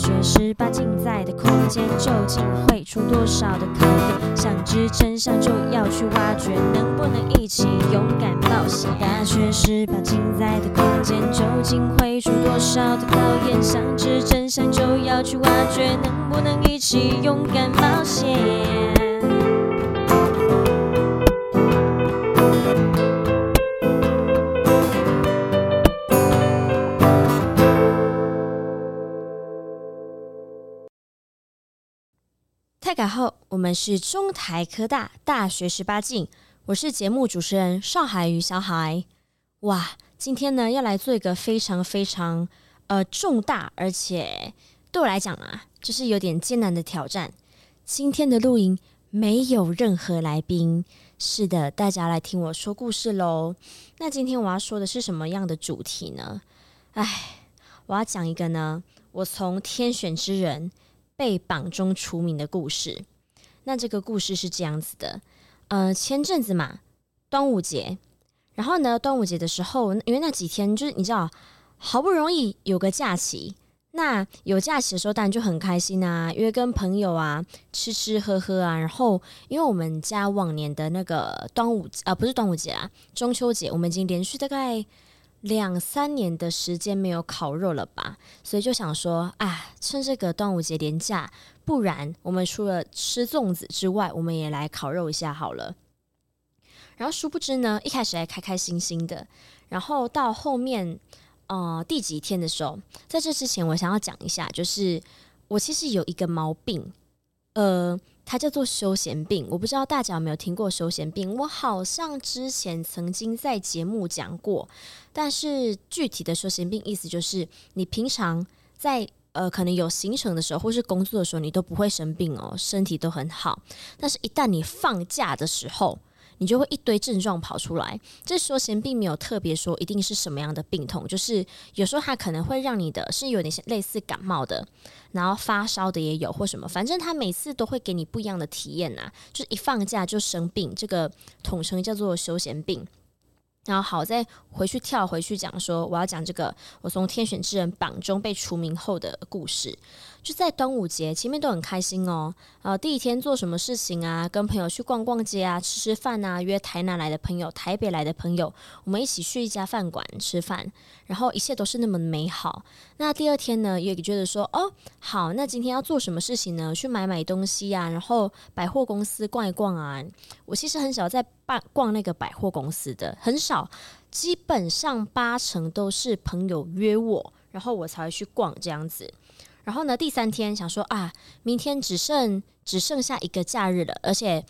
大学十八禁在的空间究竟会出多少的考验？想知真相就要去挖掘，能不能一起勇敢冒险？大学十八禁在的空间究竟会出多少的考验？想知真相就要去挖掘，能不能一起勇敢冒险？太改后，我们是中台科大大学十八禁，我是节目主持人邵海与小海。哇，今天呢要来做一个非常非常呃重大，而且对我来讲啊，就是有点艰难的挑战。今天的录音没有任何来宾，是的，大家来听我说故事喽。那今天我要说的是什么样的主题呢？哎，我要讲一个呢，我从天选之人。被榜中除名的故事。那这个故事是这样子的，呃，前阵子嘛，端午节，然后呢，端午节的时候，因为那几天就是你知道，好不容易有个假期，那有假期的时候当然就很开心啊，约跟朋友啊吃吃喝喝啊，然后因为我们家往年的那个端午啊，不是端午节啊，中秋节，我们已经连续大概。两三年的时间没有烤肉了吧，所以就想说，啊，趁这个端午节连假，不然我们除了吃粽子之外，我们也来烤肉一下好了。然后殊不知呢，一开始还开开心心的，然后到后面，呃，第几天的时候，在这之前，我想要讲一下，就是我其实有一个毛病，呃。它叫做休闲病，我不知道大家有没有听过休闲病。我好像之前曾经在节目讲过，但是具体的休闲病意思就是，你平常在呃可能有行程的时候，或是工作的时候，你都不会生病哦，身体都很好。但是，一旦你放假的时候，你就会一堆症状跑出来。这休闲并没有特别说一定是什么样的病痛，就是有时候它可能会让你的是有点像类似感冒的，然后发烧的也有或什么，反正他每次都会给你不一样的体验呐、啊。就是一放假就生病，这个统称叫做休闲病。然后好，再回去跳回去讲说，我要讲这个我从天选之人榜中被除名后的故事。就在端午节前面都很开心哦，呃，第一天做什么事情啊？跟朋友去逛逛街啊，吃吃饭啊，约台南来的朋友、台北来的朋友，我们一起去一家饭馆吃饭，然后一切都是那么美好。那第二天呢，也觉得说，哦，好，那今天要做什么事情呢？去买买东西啊，然后百货公司逛一逛啊。我其实很少在办逛那个百货公司的，很少，基本上八成都是朋友约我，然后我才会去逛这样子。然后呢，第三天想说啊，明天只剩只剩下一个假日了，而且，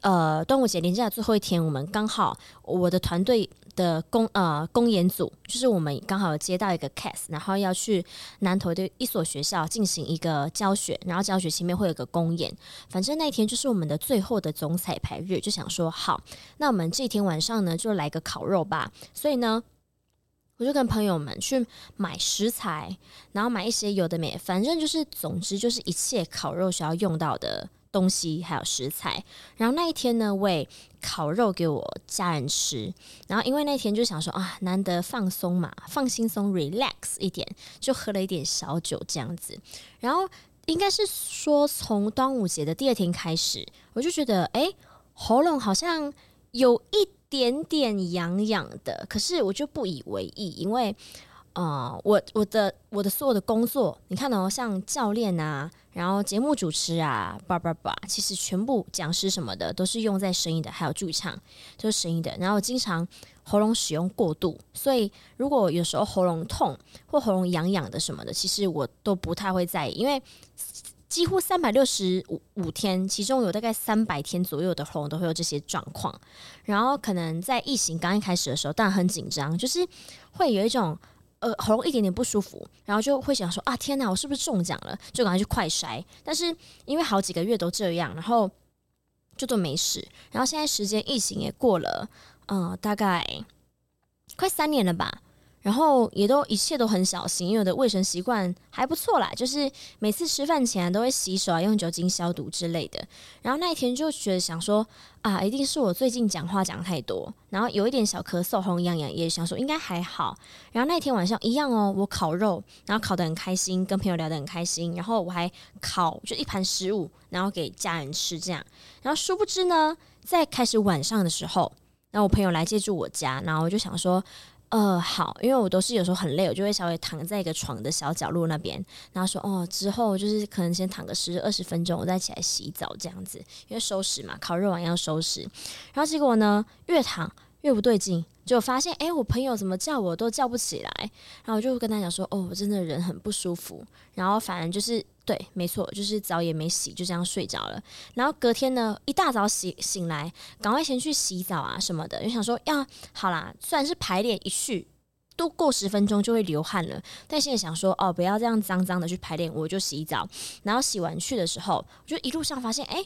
呃，端午节连假最后一天，我们刚好我的团队的公呃公演组，就是我们刚好接到一个 case，然后要去南投的一所学校进行一个教学，然后教学前面会有个公演，反正那一天就是我们的最后的总彩排日，就想说好，那我们这天晚上呢就来个烤肉吧，所以呢。我就跟朋友们去买食材，然后买一些有的没，反正就是，总之就是一切烤肉需要用到的东西，还有食材。然后那一天呢，喂烤肉给我家人吃。然后因为那天就想说啊，难得放松嘛，放轻松，relax 一点，就喝了一点小酒这样子。然后应该是说，从端午节的第二天开始，我就觉得哎，喉咙好像有一。点点痒痒的，可是我就不以为意，因为，呃，我我的我的所有的工作，你看哦，像教练啊，然后节目主持啊，叭叭叭，其实全部讲师什么的都是用在声音的，还有驻唱都是声音的，然后经常喉咙使用过度，所以如果有时候喉咙痛或喉咙痒痒的什么的，其实我都不太会在意，因为。几乎三百六十五五天，其中有大概三百天左右的喉咙都会有这些状况。然后可能在疫情刚一开始的时候，当然很紧张，就是会有一种呃喉咙一点点不舒服，然后就会想说啊天哪，我是不是中奖了？就赶快去快筛。但是因为好几个月都这样，然后就都没事。然后现在时间疫情也过了，嗯、呃，大概快三年了吧。然后也都一切都很小心，因为我的卫生习惯还不错啦，就是每次吃饭前都会洗手啊，用酒精消毒之类的。然后那一天就觉得想说啊，一定是我最近讲话讲太多，然后有一点小咳嗽，喉咙痒痒，也想说应该还好。然后那天晚上一样哦，我烤肉，然后烤得很开心，跟朋友聊得很开心，然后我还烤就一盘食物，然后给家人吃这样。然后殊不知呢，在开始晚上的时候，然后我朋友来借住我家，然后我就想说。呃，好，因为我都是有时候很累，我就会稍微躺在一个床的小角落那边，然后说哦，之后就是可能先躺个十二十分钟，我再起来洗澡这样子，因为收拾嘛，烤肉完要收拾。然后结果呢，越躺越不对劲。就发现，哎、我朋友怎么叫我都叫不起来，然后我就跟他讲说，哦，我真的人很不舒服，然后反正就是对，没错，就是澡也没洗，就这样睡着了。然后隔天呢，一大早醒醒来，赶快先去洗澡啊什么的，就想说，呀，好啦，虽然是排练一去，都过十分钟就会流汗了，但现在想说，哦，不要这样脏脏的去排练，我就洗澡。然后洗完去的时候，我就一路上发现，哎、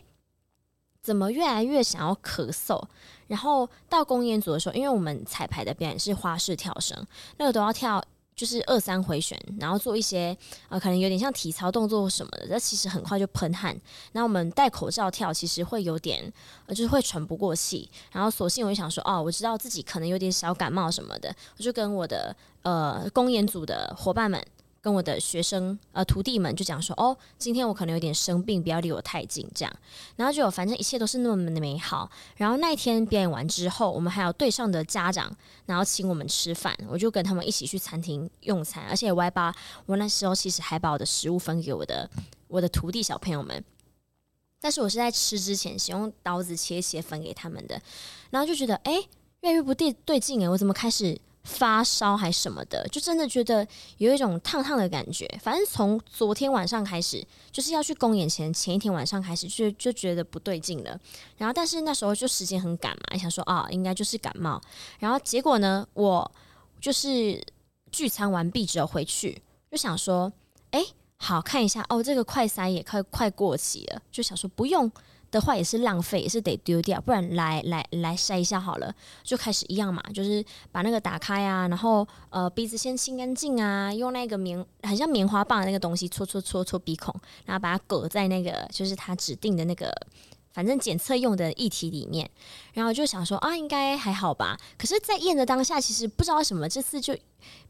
怎么越来越想要咳嗽？然后到公演组的时候，因为我们彩排的表演是花式跳绳，那个都要跳就是二三回旋，然后做一些呃可能有点像体操动作什么的，这其实很快就喷汗。那我们戴口罩跳，其实会有点呃就是会喘不过气。然后索性我就想说，哦，我知道自己可能有点小感冒什么的，我就跟我的呃公演组的伙伴们。跟我的学生呃徒弟们就讲说，哦，今天我可能有点生病，不要离我太近，这样。然后就反正一切都是那么的美好。然后那一天表演完之后，我们还有队上的家长，然后请我们吃饭，我就跟他们一起去餐厅用餐，而且我还把我那时候其实还把我的食物分给我的我的徒弟小朋友们，但是我是在吃之前先用刀子切切分给他们的，然后就觉得哎，越来越不对对劲哎，我怎么开始？发烧还什么的，就真的觉得有一种烫烫的感觉。反正从昨天晚上开始，就是要去公演前前一天晚上开始，就就觉得不对劲了。然后，但是那时候就时间很赶嘛，想说啊，应该就是感冒。然后结果呢，我就是聚餐完毕之后回去，就想说，哎，好看一下哦，这个快塞也快快过期了，就想说不用。的话也是浪费，也是得丢掉，不然来来来筛一下好了，就开始一样嘛，就是把那个打开啊，然后呃鼻子先清干净啊，用那个棉很像棉花棒的那个东西搓搓搓搓鼻孔，然后把它裹在那个就是它指定的那个反正检测用的液体里面，然后就想说啊应该还好吧，可是，在验的当下，其实不知道为什么这次就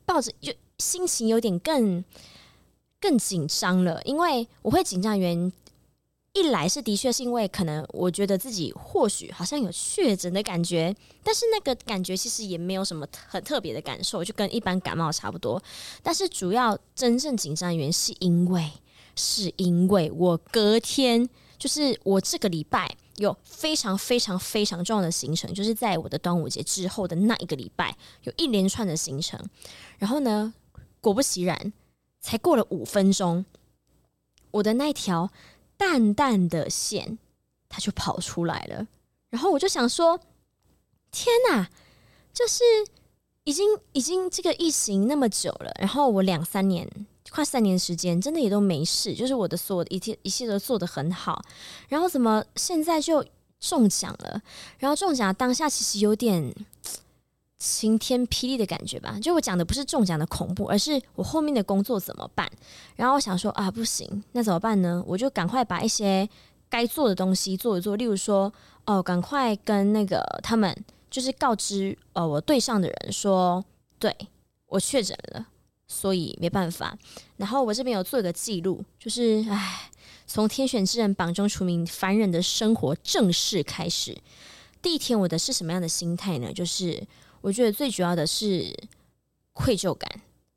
抱着就心情有点更更紧张了，因为我会紧张原因。一来是的确是因为可能我觉得自己或许好像有确诊的感觉，但是那个感觉其实也没有什么很特别的感受，就跟一般感冒差不多。但是主要真正紧张的原因是因为是因为我隔天就是我这个礼拜有非常非常非常重要的行程，就是在我的端午节之后的那一个礼拜有一连串的行程。然后呢，果不其然，才过了五分钟，我的那条。淡淡的线，它就跑出来了。然后我就想说：“天哪，就是已经已经这个疫情那么久了，然后我两三年快三年时间，真的也都没事，就是我的所有的一切一切都做得很好。然后怎么现在就中奖了？然后中奖当下其实有点。”晴天霹雳的感觉吧，就我讲的不是中奖的恐怖，而是我后面的工作怎么办？然后我想说啊，不行，那怎么办呢？我就赶快把一些该做的东西做一做，例如说，哦，赶快跟那个他们就是告知呃我对上的人说，对我确诊了，所以没办法。然后我这边有做一个记录，就是唉，从天选之人榜中除名，凡人的生活正式开始。第一天我的是什么样的心态呢？就是。我觉得最主要的是愧疚感，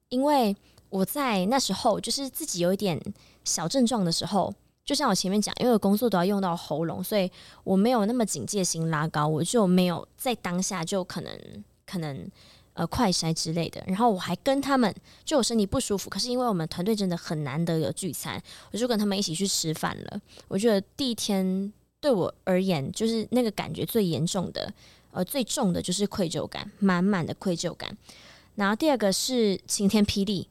因为我在那时候就是自己有一点小症状的时候，就像我前面讲，因为工作都要用到喉咙，所以我没有那么警戒心拉高，我就没有在当下就可能可能呃快筛之类的。然后我还跟他们，就我身体不舒服，可是因为我们团队真的很难得有聚餐，我就跟他们一起去吃饭了。我觉得第一天对我而言，就是那个感觉最严重的。呃，最重的就是愧疚感，满满的愧疚感。然后第二个是晴天霹雳，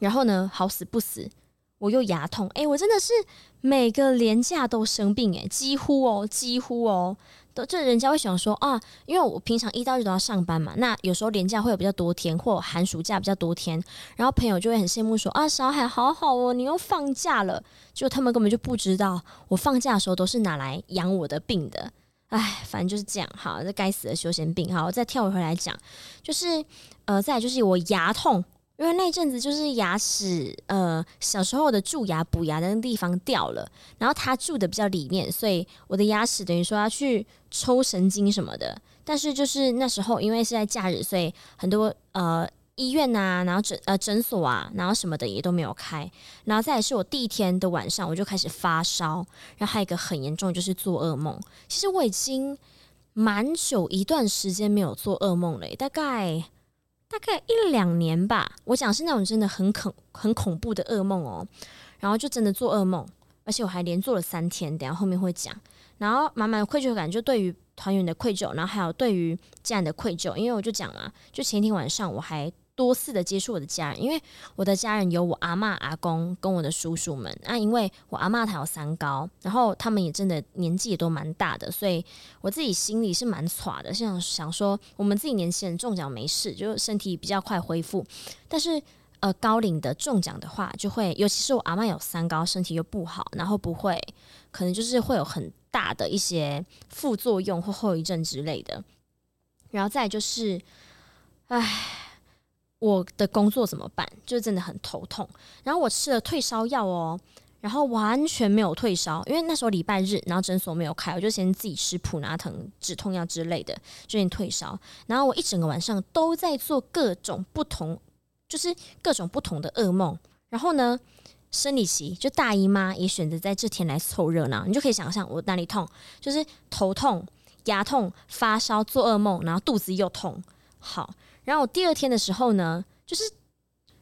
然后呢，好死不死，我又牙痛。诶，我真的是每个连假都生病，诶，几乎哦，几乎哦，都这人家会想说啊，因为我平常一到日都要上班嘛，那有时候连假会有比较多天，或寒暑假比较多天，然后朋友就会很羡慕说啊，小海好好哦，你又放假了，就他们根本就不知道我放假的时候都是拿来养我的病的，哎，反正就是这样。好，这该死的休闲病。好，我再跳回来讲，就是呃，再就是我牙痛。因为那阵子就是牙齿，呃，小时候的蛀牙补牙的地方掉了，然后它蛀的比较里面，所以我的牙齿等于说要去抽神经什么的。但是就是那时候因为是在假日，所以很多呃医院呐、然后诊呃诊所啊，然后什么的也都没有开。然后再来是我第一天的晚上，我就开始发烧，然后还有一个很严重就是做噩梦。其实我已经蛮久一段时间没有做噩梦了，大概。大概一两年吧，我讲是那种真的很恐很恐怖的噩梦哦，然后就真的做噩梦，而且我还连做了三天，等下后面会讲，然后满满的愧疚感，就对于团员的愧疚，然后还有对于家人的愧疚，因为我就讲嘛，就前一天晚上我还。多次的接触我的家人，因为我的家人有我阿嬷、阿公跟我的叔叔们。那、因为我阿嬷她有三高，然后他们也真的年纪也都蛮大的，所以我自己心里是蛮垮的，想想说我们自己年轻人中奖没事，就身体比较快恢复。但是呃高龄的中奖的话，就会尤其是我阿嬷有三高，身体又不好，然后不会可能就是会有很大的一些副作用或后遗症之类的。然后再就是，唉。我的工作怎么办？就真的很头痛。然后我吃了退烧药哦，然后完全没有退烧，因为那时候礼拜日，然后诊所没有开，我就先自己吃普拿疼止痛药之类的，就先退烧。然后我一整个晚上都在做各种不同，就是各种不同的噩梦。然后呢，生理期就大姨妈也选择在这天来凑热闹。你就可以想象我哪里痛，就是头痛、牙痛、发烧、做噩梦，然后肚子又痛。好。然后我第二天的时候呢，就是，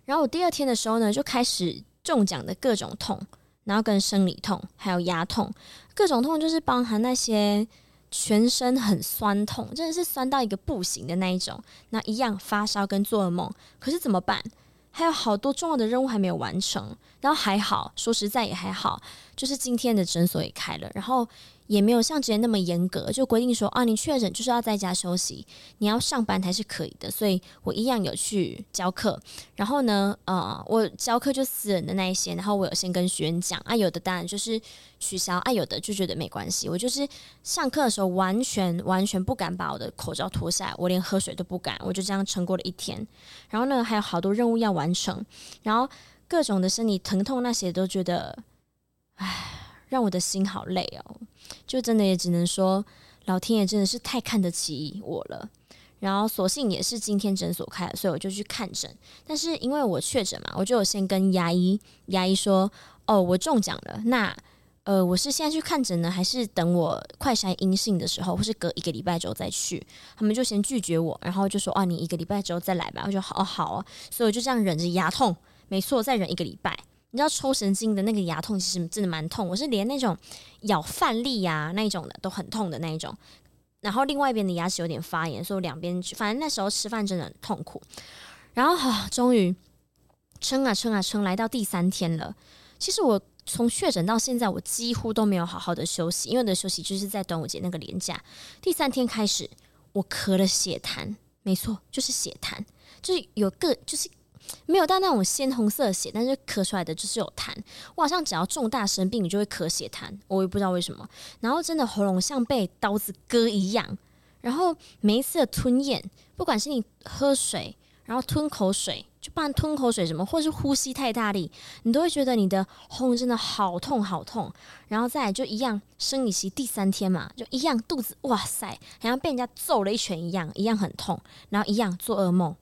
然后我第二天的时候呢，就开始中奖的各种痛，然后跟生理痛，还有牙痛，各种痛就是包含那些全身很酸痛，真的是酸到一个不行的那一种，那一样发烧跟做噩梦，可是怎么办？还有好多重要的任务还没有完成，然后还好，说实在也还好，就是今天的诊所也开了，然后。也没有像之前那么严格，就规定说啊，你确诊就是要在家休息，你要上班还是可以的。所以我一样有去教课，然后呢，呃，我教课就私人的那一些，然后我有先跟学员讲啊，有的当然就是取消，啊，有的就觉得没关系。我就是上课的时候完全完全不敢把我的口罩脱下来，我连喝水都不敢，我就这样撑过了一天。然后呢，还有好多任务要完成，然后各种的身体疼痛那些都觉得，唉。让我的心好累哦，就真的也只能说，老天爷真的是太看得起我了。然后索性也是今天诊所开了，所以我就去看诊。但是因为我确诊嘛，我就先跟牙医，牙医说：“哦，我中奖了。那呃，我是现在去看诊呢，还是等我快筛阴性的时候，或是隔一个礼拜之后再去？”他们就先拒绝我，然后就说：“哦，你一个礼拜之后再来吧。”我就好好哦，所以我就这样忍着牙痛，没错，再忍一个礼拜。你知道抽神经的那个牙痛，其实真的蛮痛。我是连那种咬饭粒呀、啊、那种的都很痛的那一种。然后另外一边的牙齿有点发炎，所以两边反正那时候吃饭真的很痛苦。然后哈，终于撑啊撑啊撑，来到第三天了。其实我从确诊到现在，我几乎都没有好好的休息，因为我的休息就是在端午节那个连假。第三天开始，我咳了血痰，没错，就是血痰，就是有个就是。没有到那种鲜红色的血，但是咳出来的就是有痰。我好像只要重大生病，你就会咳血痰，我也不知道为什么。然后真的喉咙像被刀子割一样。然后每一次的吞咽，不管是你喝水，然后吞口水，就不然吞口水什么，或是呼吸太大力，你都会觉得你的喉咙真的好痛好痛。然后再来就一样，生理期第三天嘛，就一样肚子哇塞，好像被人家揍了一拳一样，一样很痛。然后一样做噩梦。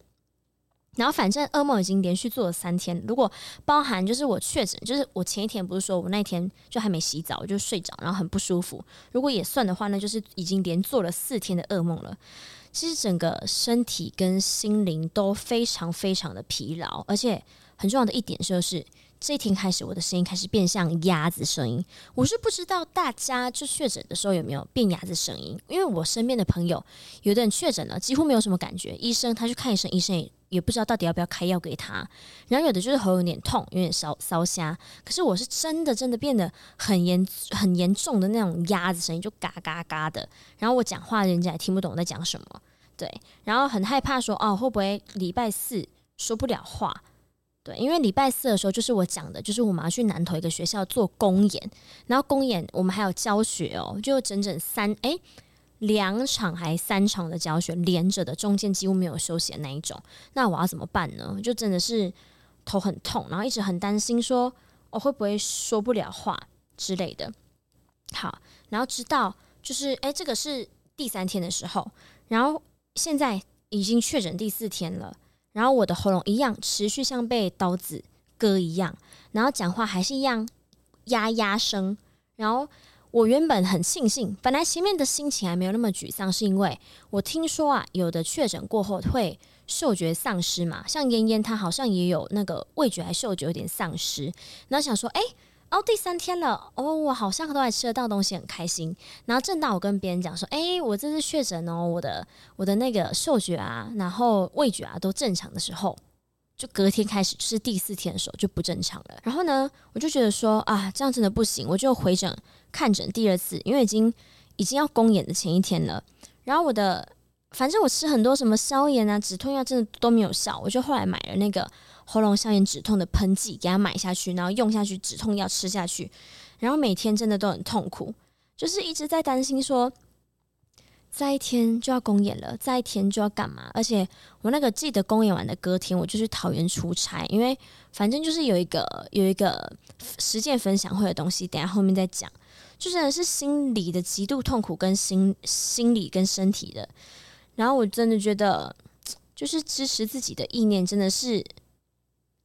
然后反正噩梦已经连续做了三天，如果包含就是我确诊，就是我前一天不是说我那一天就还没洗澡我就睡着，然后很不舒服。如果也算的话，那就是已经连做了四天的噩梦了。其实整个身体跟心灵都非常非常的疲劳，而且很重要的一点就是这一天开始，我的声音开始变像鸭子声音。我是不知道大家就确诊的时候有没有变鸭子声音，因为我身边的朋友有的人确诊了，几乎没有什么感觉。医生他去看医生，医生也也不知道到底要不要开药给他。然后有的就是喉有点痛，有点烧烧瞎。可是我是真的真的变得很严很严重的那种鸭子声音，就嘎嘎嘎的。然后我讲话人家也听不懂我在讲什么，对。然后很害怕说哦，会不会礼拜四说不了话？对，因为礼拜四的时候就是我讲的，就是我们要去南投一个学校做公演，然后公演我们还有教学哦，就整整三诶两场还三场的教学连着的，中间几乎没有休息的那一种。那我要怎么办呢？就真的是头很痛，然后一直很担心说我会不会说不了话之类的。好，然后直到就是诶，这个是第三天的时候，然后现在已经确诊第四天了。然后我的喉咙一样持续像被刀子割一样，然后讲话还是一样压压声。然后我原本很庆幸，本来前面的心情还没有那么沮丧，是因为我听说啊，有的确诊过后会嗅觉丧失嘛，像妍妍她好像也有那个味觉还嗅觉有点丧失，然后想说，哎。哦，第三天了，哦，我好像都还吃得到东西，很开心。然后正当我跟别人讲说，诶，我这次确诊哦，我的我的那个嗅觉啊，然后味觉啊都正常的时候，就隔天开始，就是第四天的时候就不正常了。然后呢，我就觉得说啊，这样真的不行，我就回诊看诊第二次，因为已经已经要公演的前一天了。然后我的反正我吃很多什么消炎啊、止痛药，真的都没有效，我就后来买了那个。喉咙消炎止痛的喷剂给他买下去，然后用下去，止痛药吃下去，然后每天真的都很痛苦，就是一直在担心说，再一天就要公演了，再一天就要干嘛？而且我那个记得公演完的隔天，我就去桃园出差，因为反正就是有一个有一个实践分享会的东西，等下后面再讲。就真的是心理的极度痛苦，跟心心理跟身体的。然后我真的觉得，就是支持自己的意念真的是。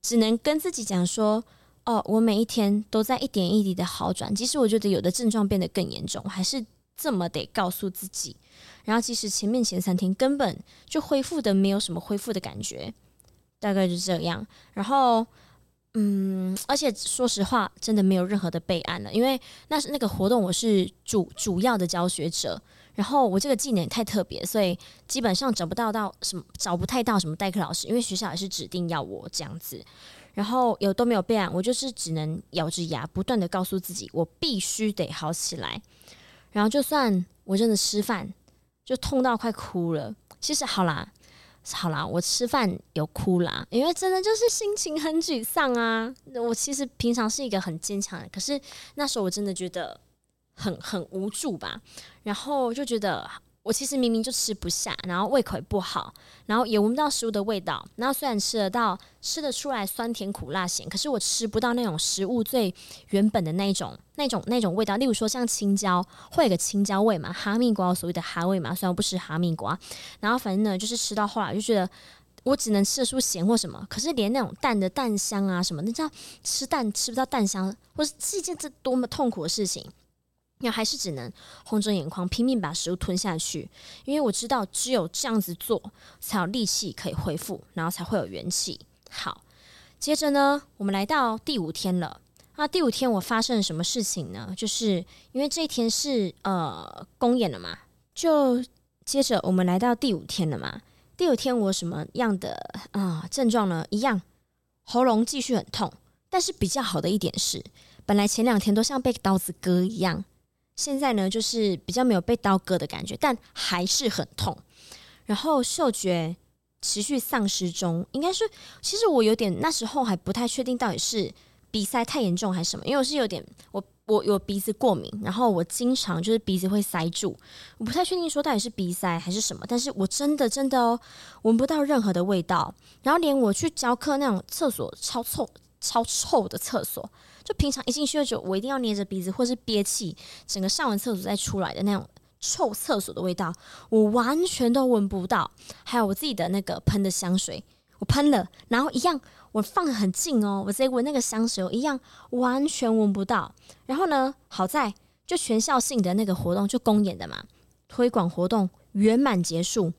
只能跟自己讲说，哦，我每一天都在一点一滴的好转。即使我觉得有的症状变得更严重，还是这么得告诉自己。然后，即使前面前三天根本就恢复的没有什么恢复的感觉，大概就这样。然后，嗯，而且说实话，真的没有任何的备案了，因为那是那个活动，我是主主要的教学者。然后我这个技能也太特别，所以基本上找不到到什么，找不太到什么代课老师，因为学校也是指定要我这样子。然后有都没有备案，我就是只能咬着牙不断的告诉自己，我必须得好起来。然后就算我真的吃饭就痛到快哭了，其实好啦，好啦，我吃饭有哭啦，因为真的就是心情很沮丧啊。我其实平常是一个很坚强的，可是那时候我真的觉得。很很无助吧，然后就觉得我其实明明就吃不下，然后胃口也不好，然后也闻不到食物的味道。然后虽然吃得到，吃得出来酸甜苦辣咸，可是我吃不到那种食物最原本的那种、那种、那种味道。例如说像青椒，会有个青椒味嘛，哈密瓜所谓的哈味嘛，虽然我不吃哈密瓜。然后反正呢，就是吃到后来就觉得我只能吃得出咸或什么，可是连那种蛋的蛋香啊什么，你知道吃蛋吃不到蛋香，或是是一件这多么痛苦的事情。那还是只能红着眼眶拼命把食物吞下去，因为我知道只有这样子做才有力气可以恢复，然后才会有元气。好，接着呢，我们来到第五天了。那第五天我发生了什么事情呢？就是因为这一天是呃公演了嘛，就接着我们来到第五天了嘛。第五天我什么样的啊、症状呢？一样，喉咙继续很痛，但是比较好的一点是，本来前两天都像被刀子割一样。现在呢，就是比较没有被刀割的感觉，但还是很痛。然后嗅觉持续丧失中，应该是其实我有点那时候还不太确定到底是鼻塞太严重还是什么，因为我是有点我我有鼻子过敏，然后我经常就是鼻子会塞住，我不太确定说到底是鼻塞还是什么，但是我真的真的哦，闻不到任何的味道，然后连我去教课那种厕所超臭超臭的厕所。就平常一进去就我一定要捏着鼻子或是憋气，整个上完厕所再出来的那种臭厕所的味道，我完全都闻不到。还有我自己的那个喷的香水，我喷了，然后一样我放很近哦，我直接闻那个香水，我一样完全闻不到。然后呢，好在就全校性的那个活动就公演的嘛，推广活动圆满结束。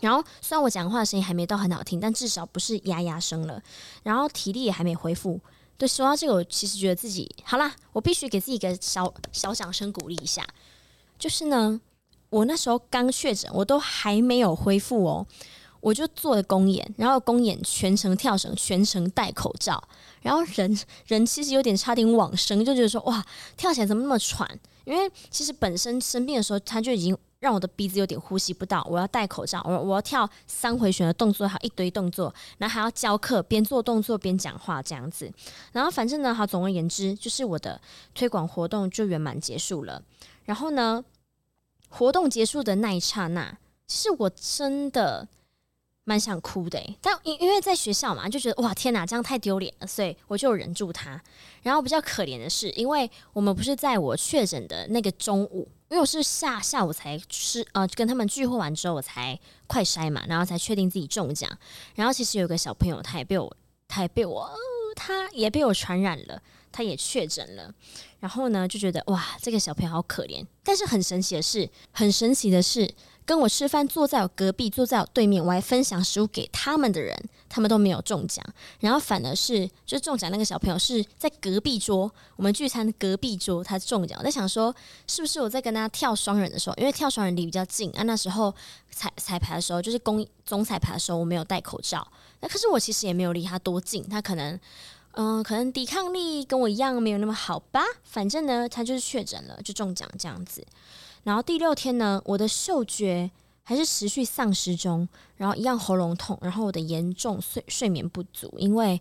然后虽然我讲话的声音还没到很好听，但至少不是哑哑声了。然后体力也还没恢复。对，说到这个，我其实觉得自己好啦，我必须给自己一个小小掌声鼓励一下。就是呢，我那时候刚确诊，我都还没有恢复哦，我就做了公演，然后公演全程跳绳，全程戴口罩，然后人人其实有点差点往生，就觉得说哇，跳起来怎么那么喘？因为其实本身生病的时候，他就已经。让我的鼻子有点呼吸不到，我要戴口罩，我我要跳三回旋的动作，还有一堆动作，然后还要教课，边做动作边讲话这样子。然后反正呢，好，总而言之，就是我的推广活动就圆满结束了。然后呢，活动结束的那一刹那，其实我真的。蛮想哭的，但因因为在学校嘛，就觉得哇天哪，这样太丢脸了，所以我就忍住它。然后比较可怜的是，因为我们不是在我确诊的那个中午，因为我是下下午才吃呃跟他们聚会完之后，我才快筛嘛，然后才确定自己中奖。然后其实有个小朋友，他也被我，他也被我，他也被我传染了，他也确诊了。然后呢，就觉得哇，这个小朋友好可怜。但是很神奇的是，很神奇的是。跟我吃饭，坐在我隔壁，坐在我对面，我还分享食物给他们的人，他们都没有中奖。然后反而是，就中奖那个小朋友是在隔壁桌，我们聚餐隔壁桌他中奖。我在想说，是不是我在跟他跳双人的时候，因为跳双人离比较近啊，那时候彩彩排的时候，就是公总彩排的时候，我没有戴口罩。那可是我其实也没有离他多近，他可能，嗯、可能抵抗力跟我一样没有那么好吧。反正呢，他就是确诊了，就中奖这样子。然后第六天呢，我的嗅觉还是持续丧失中，然后一样喉咙痛，然后我的严重睡睡眠不足，因为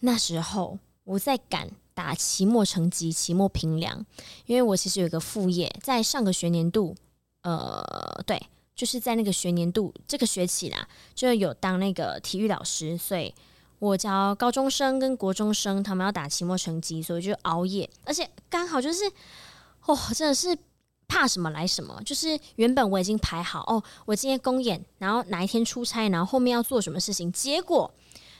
那时候我在赶打期末成绩、期末评量，因为我其实有个副业，在上个学年度，呃，对，就是在那个学年度这个学期啦，就有当那个体育老师，所以我教高中生跟国中生，他们要打期末成绩，所以就熬夜，而且刚好就是，哦，真的是。怕什么来什么，就是原本我已经排好哦，我今天公演，然后哪一天出差，然后后面要做什么事情，结果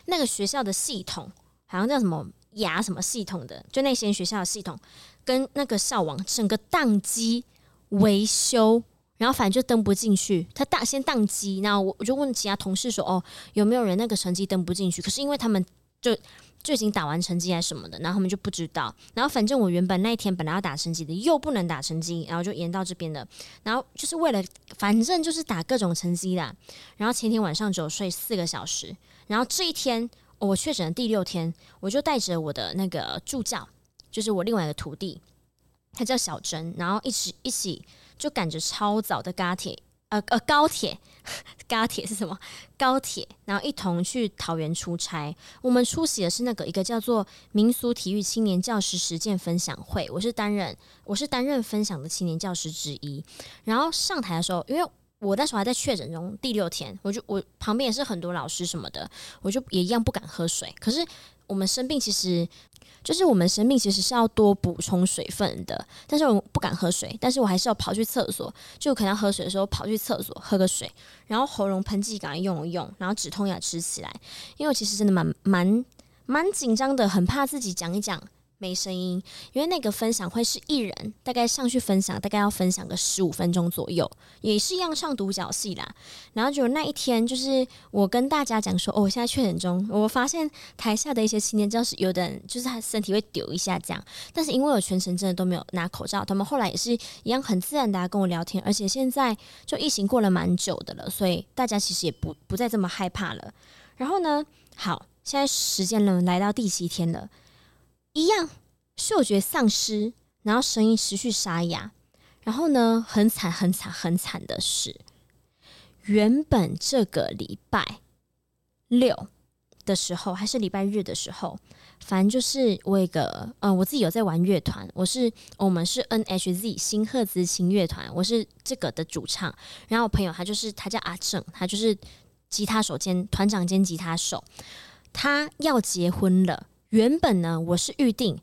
那个学校的系统好像叫什么牙什么系统的，就那些学校的系统跟那个校网整个宕机维修，然后反正就登不进去，他大先宕机，然后我我就问其他同事说，哦，有没有人那个成绩登不进去？可是因为他们就。就已经打完成绩还是什么的，然后他们就不知道。然后反正我原本那一天本来要打成绩的，又不能打成绩，然后就延到这边的。然后就是为了，反正就是打各种成绩啦。然后前天晚上只有睡四个小时。然后这一天我确诊的第六天，我就带着我的那个助教，就是我另外一个徒弟，他叫小珍，然后一起一起就赶着超早的高铁。呃呃，高铁，高铁是什么？高铁，然后一同去桃园出差。我们出席的是那个一个叫做民俗体育青年教师实践分享会。我是担任，我是担任分享的青年教师之一。然后上台的时候，因为我那时候还在确诊中第六天，我就我旁边也是很多老师什么的，我就也一样不敢喝水。可是我们生病，其实。就是我们生病其实是要多补充水分的，但是我不敢喝水，但是我还是要跑去厕所，就可能要喝水的时候跑去厕所喝个水，然后喉咙喷剂赶快用一用，然后止痛药吃起来，因为我其实真的蛮蛮蛮紧张的，很怕自己讲一讲。没声音，因为那个分享会是一人，大概上去分享，大概要分享个十五分钟左右，也是一样唱独角戏啦。然后就那一天，就是我跟大家讲说，哦，我现在确诊中，我发现台下的一些青年教师，有的人就是他身体会抖一下这样，但是因为我全程真的都没有拿口罩，他们后来也是一样很自然的跟我聊天，而且现在就疫情过了蛮久的了，所以大家其实也不不再这么害怕了。然后呢，好，现在时间呢来到第七天了。一样，嗅觉丧失，然后声音持续沙哑，然后呢，很惨、很惨、很惨的是，原本这个礼拜六的时候，还是礼拜日的时候，反正就是我一个，嗯、呃，我自己有在玩乐团，我是我们是 NHZ 新赫兹轻乐团，我是这个的主唱，然后我朋友他就是他叫阿正，他就是吉他手兼团长兼吉他手，他要结婚了。原本呢，我是预定，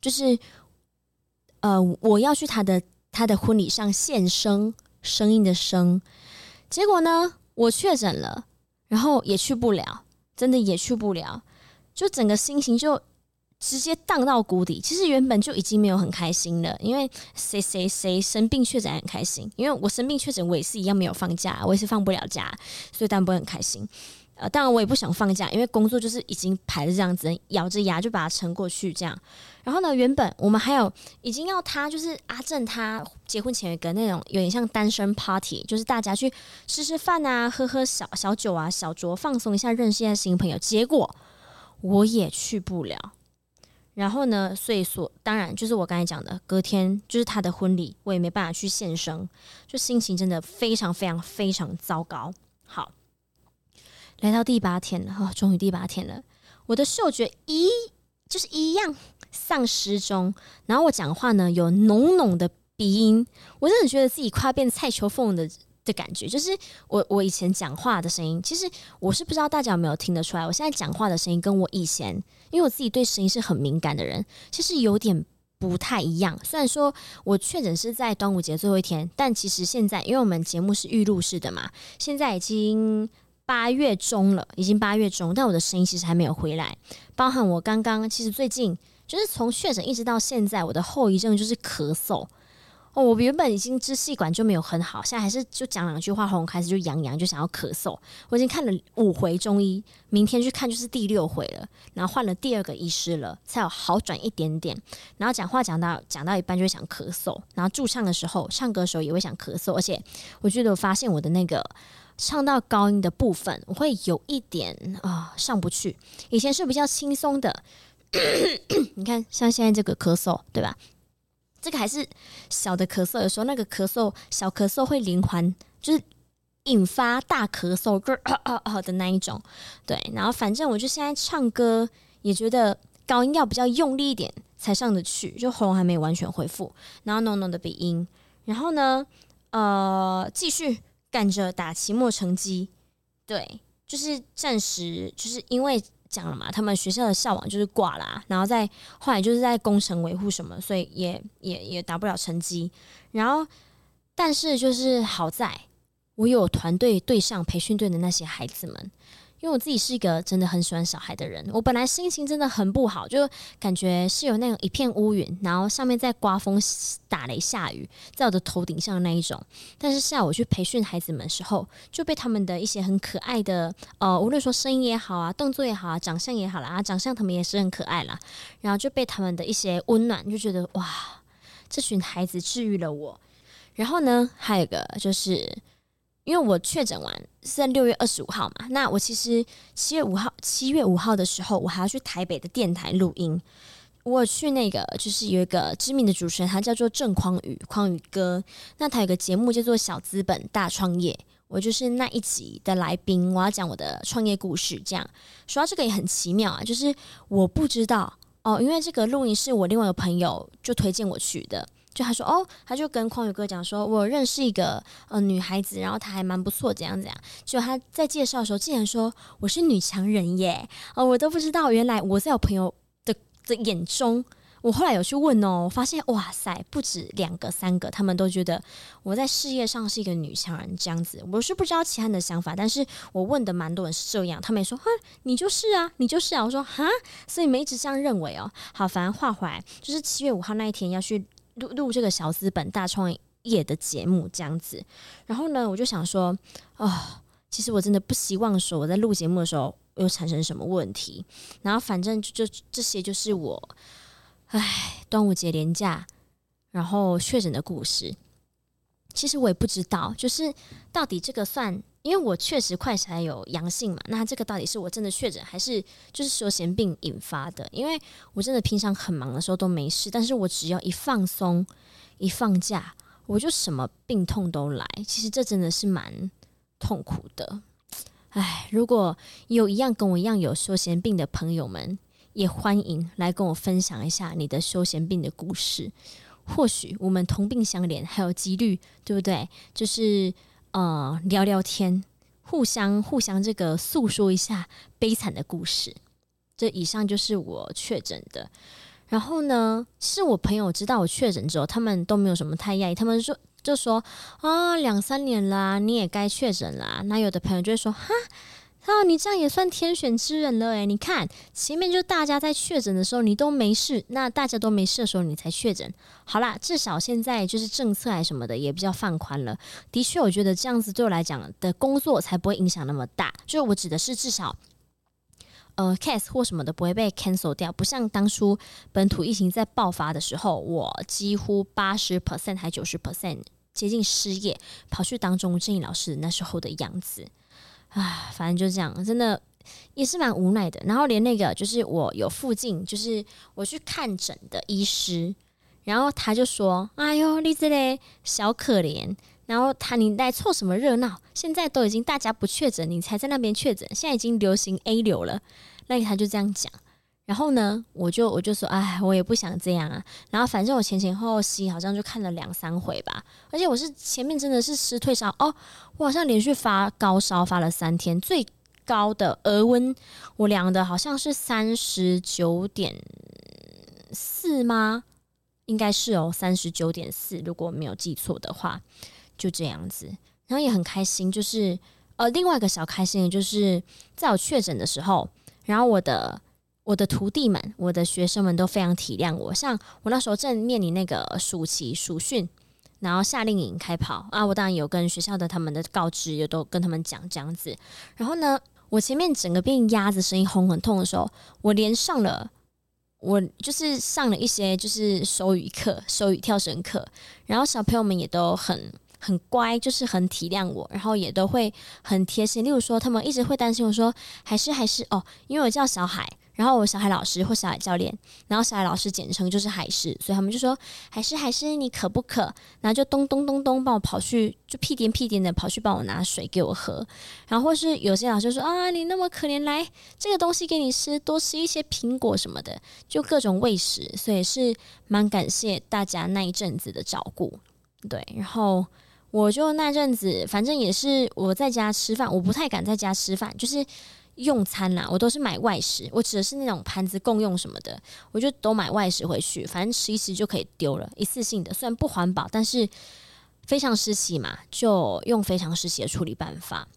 就是，呃，我要去他的他的婚礼上献声，声音的声。结果呢，我确诊了，然后也去不了，真的也去不了，就整个心情就直接荡到谷底。其实原本就已经没有很开心了，因为谁谁谁生病确诊很开心，因为我生病确诊，我也是一样没有放假，我也是放不了假，所以当然不会很开心。呃，当然我也不想放假，因为工作就是已经排了这样子，咬着牙就把它撑过去这样。然后呢，原本我们还有已经要他就是阿正他结婚前有一个那种有点像单身 party，就是大家去吃吃饭啊，喝喝小小酒啊，小酌放松一下，认识一下新朋友。结果我也去不了。然后呢，所以说当然就是我刚才讲的，隔天就是他的婚礼，我也没办法去现身，就心情真的非常非常非常糟糕。好。来到第八天了，哦，终于第八天了。我的嗅觉一就是一样丧失中，然后我讲话呢有浓浓的鼻音，我真的觉得自己快变蔡秋凤的的感觉。就是我我以前讲话的声音，其实我是不知道大家有没有听得出来，我现在讲话的声音跟我以前，因为我自己对声音是很敏感的人，其实有点不太一样。虽然说我确诊是在端午节最后一天，但其实现在因为我们节目是预录式的嘛，现在已经。八月中了，已经八月中，但我的声音其实还没有回来。包含我刚刚，其实最近就是从确诊一直到现在，我的后遗症就是咳嗽。哦，我原本已经支气管就没有很好，现在还是就讲两句话，喉咙开始就痒痒，就想要咳嗽。我已经看了五回中医，明天去看就是第六回了。然后换了第二个医师了，才有好转一点点。然后讲话讲到讲到一半就想咳嗽，然后驻唱的时候，唱歌的时候也会想咳嗽。而且我觉得我发现我的那个。唱到高音的部分，我会有一点啊、上不去。以前是比较轻松的，你看像现在这个咳嗽，对吧？这个还是小的咳嗽，有时候那个咳嗽小咳嗽会连环，就是引发大咳嗽，啊啊啊的那一种。对，然后反正我就现在唱歌也觉得高音要比较用力一点才上得去，就喉咙还没有完全恢复，然后浓浓的鼻音，然后呢，呃，继续。赶着打期末成绩，对，就是暂时就是因为讲了嘛，他们学校的校网就是挂啦、然后再后来就是在工程维护什么，所以也也也打不了成绩。然后，但是就是好在我有团队对上培训队的那些孩子们。因为我自己是一个真的很喜欢小孩的人，我本来心情真的很不好，就感觉是有那种一片乌云，然后上面在刮风、打雷、下雨，在我的头顶上那一种。但是下午去培训孩子们的时候，就被他们的一些很可爱的，呃，无论说声音也好啊，动作也好啊，长相也好啦，啊，长相他们也是很可爱啦。然后就被他们的一些温暖，就觉得哇，这群孩子治愈了我。然后呢，还有一个就是。因为我确诊完是在六月二十五号嘛，那我其实七月五号七月五号的时候，我还要去台北的电台录音。我去那个就是有一个知名的主持人，他叫做郑匡宇，匡宇哥。那他有个节目叫做《小资本大创业》，我就是那一集的来宾，我要讲我的创业故事。这样说到这个也很奇妙啊，就是我不知道哦，因为这个录音是我另外一个朋友就推荐我去的。就他说哦，他就跟匡宇哥讲说，我认识一个呃女孩子，然后她还蛮不错，怎样怎样。就他在介绍的时候，竟然说我是女强人耶，哦，我都不知道，原来我在我朋友的的眼中，我后来有去问哦，我发现哇塞，不止两个三个，他们都觉得我在事业上是一个女强人这样子。我是不知道其他人的想法，但是我问的蛮多人是这样，他们也说哈，你就是啊，你就是啊。我说哈，所以你们一直这样认为哦。好，反正话回来，就是七月五号那一天要去。录录这个小资本大创业的节目这样子，然后呢，我就想说，哦，其实我真的不希望说我在录节目的时候又产生什么问题。然后反正就就这些就是我，唉，端午节连假，然后确诊的故事。其实我也不知道，就是到底这个算。因为我确实快筛有阳性嘛，那这个到底是我真的确诊，还是就是休闲病引发的？因为我真的平常很忙的时候都没事，但是我只要一放松、一放假，我就什么病痛都来。其实这真的是蛮痛苦的。唉，如果有一样跟我一样有休闲病的朋友们，也欢迎来跟我分享一下你的休闲病的故事。或许我们同病相怜，还有几率，对不对？就是。呃，聊聊天，互相互相这个诉说一下悲惨的故事。这以上就是我确诊的。然后呢，是我朋友知道我确诊之后，他们都没有什么太讶异，他们说就说啊，两三年啦，你也该确诊啦。那有的朋友就会说哈，那，你这样也算天选之人了诶，你看前面就大家在确诊的时候你都没事，那大家都没事的时候你才确诊。好啦，至少现在就是政策还什么的也比较放宽了。的确，我觉得这样子对我来讲的工作才不会影响那么大。就是我指的是至少。呃，case 或什么的不会被 cancel 掉，不像当初本土疫情在爆发的时候，我几乎八十 percent 还九十 percent 接近失业，跑去当中正义老师那时候的样子，啊，反正就这样，真的也是蛮无奈的。然后连那个就是我有附近就是我去看诊的医师，然后他就说：“哎呦，你这嘞小可怜。”然后他，你来凑什么热闹？现在都已经大家不确诊，你才在那边确诊。现在已经流行 A 流了，那他就这样讲。然后呢，我就我就说，哎，我也不想这样啊。然后反正我前前后后吸好像就看了两三回吧。而且我是前面真的是湿退烧哦，我好像连续发高烧发了三天，最高的额温我量的好像是三十九点四吗？应该是哦，三十九点四，如果没有记错的话。就这样子，然后也很开心。就是呃，另外一个小开心的就是在我确诊的时候，然后我的我的徒弟们、我的学生们都非常体谅我。像我那时候正面临那个暑期暑训，然后夏令营开跑啊，我当然有跟学校的他们的告知，也都跟他们讲这样子。然后呢，我前面整个变鸭子声音喉很痛的时候，我连上了，我就是上了一些就是手语课、手语跳绳课，然后小朋友们也都很。很乖，就是很体谅我，然后也都会很贴心。例如说，他们一直会担心我说，还是还是哦，因为我叫小海，然后我小海老师或小海教练，然后小海老师简称就是海狮，所以他们就说，还是还是你渴不渴？然后就咚咚咚咚帮我跑去，就屁颠屁颠的跑去帮我拿水给我喝。然后或是有些老师说啊，你那么可怜，来这个东西给你吃，多吃一些苹果什么的，就各种喂食。所以是蛮感谢大家那一阵子的照顾，对，然后。我就那阵子，反正也是我在家吃饭，我不太敢在家吃饭，就是用餐啦，我都是买外食。我指的是那种盘子共用什么的，我就都买外食回去，反正吃一吃就可以丢了，一次性的，虽然不环保，但是非常时期嘛，就用非常时期的处理办法，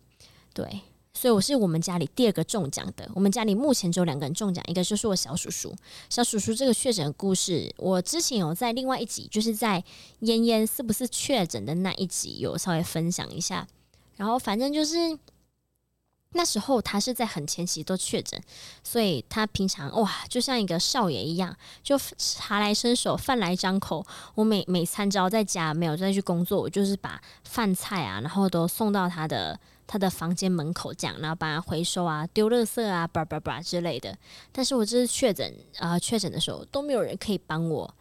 对。所以我是我们家里第二个中奖的。我们家里目前只有两个人中奖，一个就是我小叔叔。小叔叔这个确诊的故事，我之前有在另外一集，就是在嫣嫣是不是确诊的那一集有稍微分享一下。然后反正就是那时候他是在很前期都确诊，所以他平常哇就像一个少爷一样，就茶来伸手，饭来张口。我每每餐只要在家没有再去工作，我就是把饭菜啊，然后都送到他的。他的房间门口这样，然后把它回收啊、丢垃圾啊、叭叭叭之类的。但是我这次确诊啊，确诊的时候都没有人可以帮我，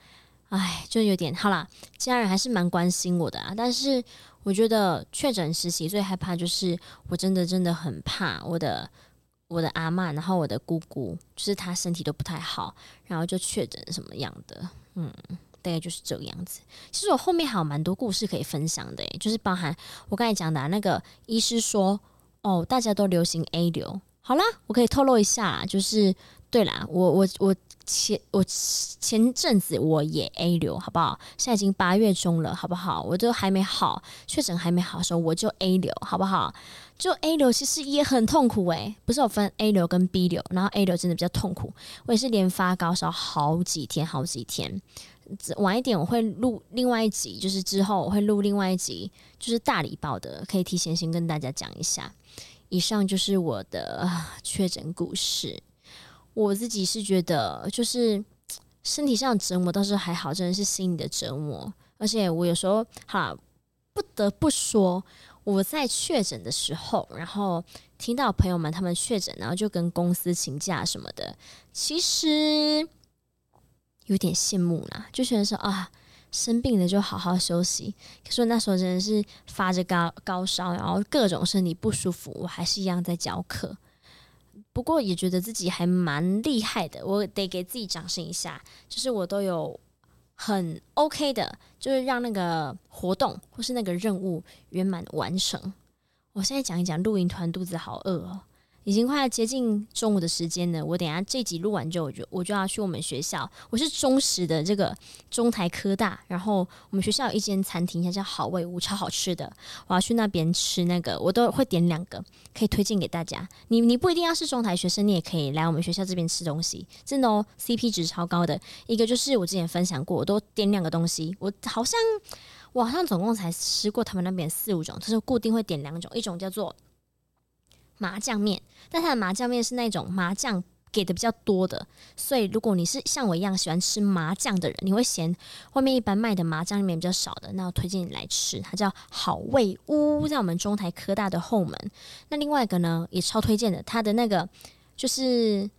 哎，就有点好啦。家人还是蛮关心我的啊，但是我觉得确诊时期最害怕就是我真的真的很怕我的我的阿嬷，然后我的姑姑，就是她身体都不太好，然后就确诊什么样的，嗯。大概就是这个样子。其实我后面还有蛮多故事可以分享的，就是包含我刚才讲的、那个医师说，哦，大家都流行 A 流。好啦，我可以透露一下，就是对啦，我我我前我前阵子我也 A 流，好不好？现在已经八月中了，好不好？我都还没好，确诊还没好的时候，我就 A 流，好不好？就 A 流其实也很痛苦诶、不是我分 A 流跟 B 流，然后 A 流真的比较痛苦，我也是连发高烧好几天，好几天。晚一点我会录另外一集，就是之后我会录另外一集，就是大礼包的，可以提前先跟大家讲一下。以上就是我的确诊故事。我自己是觉得，就是身体上的折磨倒是还好，真的是心理的折磨。而且我有时候哈，不得不说，我在确诊的时候，然后听到朋友们他们确诊，然后就跟公司请假什么的，其实。有点羡慕啦，就觉得说啊，生病了就好好休息。可是那时候真的是发着高高烧，然后各种身体不舒服，我还是一样在教课。不过也觉得自己还蛮厉害的，我得给自己掌声一下。就是我都有很 OK 的，就是让那个活动或是那个任务圆满完成。我现在讲一讲，录音团肚子好饿哦。已经快要接近中午的时间了，我等下这集录完之后，我就我就要去我们学校。我是忠实的这个中台科大，然后我们学校有一间餐厅，它叫好味屋，超好吃的。我要去那边吃那个，我都会点两个，可以推荐给大家。你你不一定要是中台学生，你也可以来我们学校这边吃东西，真的哦，CP 值超高的。一个就是我之前分享过，我都点两个东西，我好像我好像总共才吃过他们那边四五种，就是固定会点两种，一种叫做。麻酱面，但它的麻酱面是那种麻酱给的比较多的，所以如果你是像我一样喜欢吃麻酱的人，你会嫌外面一般卖的麻酱里面比较少的，那我推荐你来吃，它叫好味屋，在我们中台科大的后门。那另外一个呢，也超推荐的，它的那个就是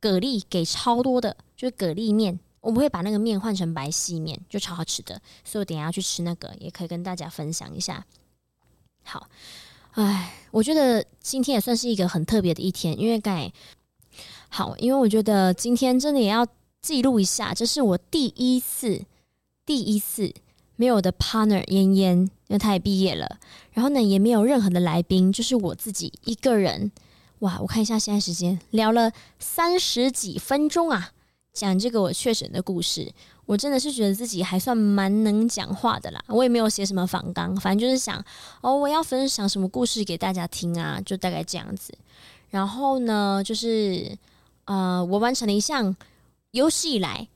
蛤蜊给超多的，就是蛤蜊面，我们会把那个面换成白细面，就超好吃的，所以我等下去吃那个，也可以跟大家分享一下。好。唉，我觉得今天也算是一个很特别的一天，因为该好，因为我觉得今天真的也要记录一下，这是我第一次，第一次没有我的 partner 嫣嫣，因为她也毕业了，然后呢也没有任何的来宾，就是我自己一个人。哇，我看一下现在时间，聊了三十几分钟啊，讲这个我确诊的故事。我真的是觉得自己还算蛮能讲话的啦，我也没有写什么访纲，反正就是想哦，我要分享什么故事给大家听啊，就大概这样子。然后呢，就是呃，我完成了一项有史以来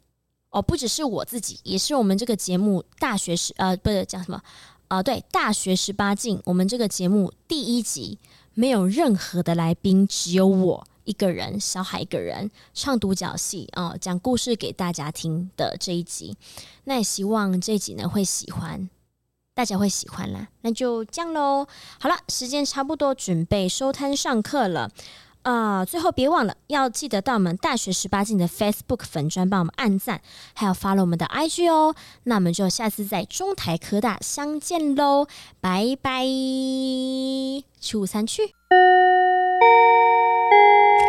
哦，不只是我自己，也是我们这个节目大学十呃，不是讲什么啊、对，大学十八禁，我们这个节目第一集没有任何的来宾，只有我。一个人，小海一个人唱独角戏啊，哦，讲故事给大家听的这一集，那也希望这集呢会喜欢，大家会喜欢啦。那就这样喽。好了，时间差不多，准备收摊上课了啊，最后别忘了要记得到我们大学十八镜的 Facebook 粉专帮我们按赞，还有发了我们的 IG 哦。那我们就下次在中台科大相见喽，拜拜，吃午餐去。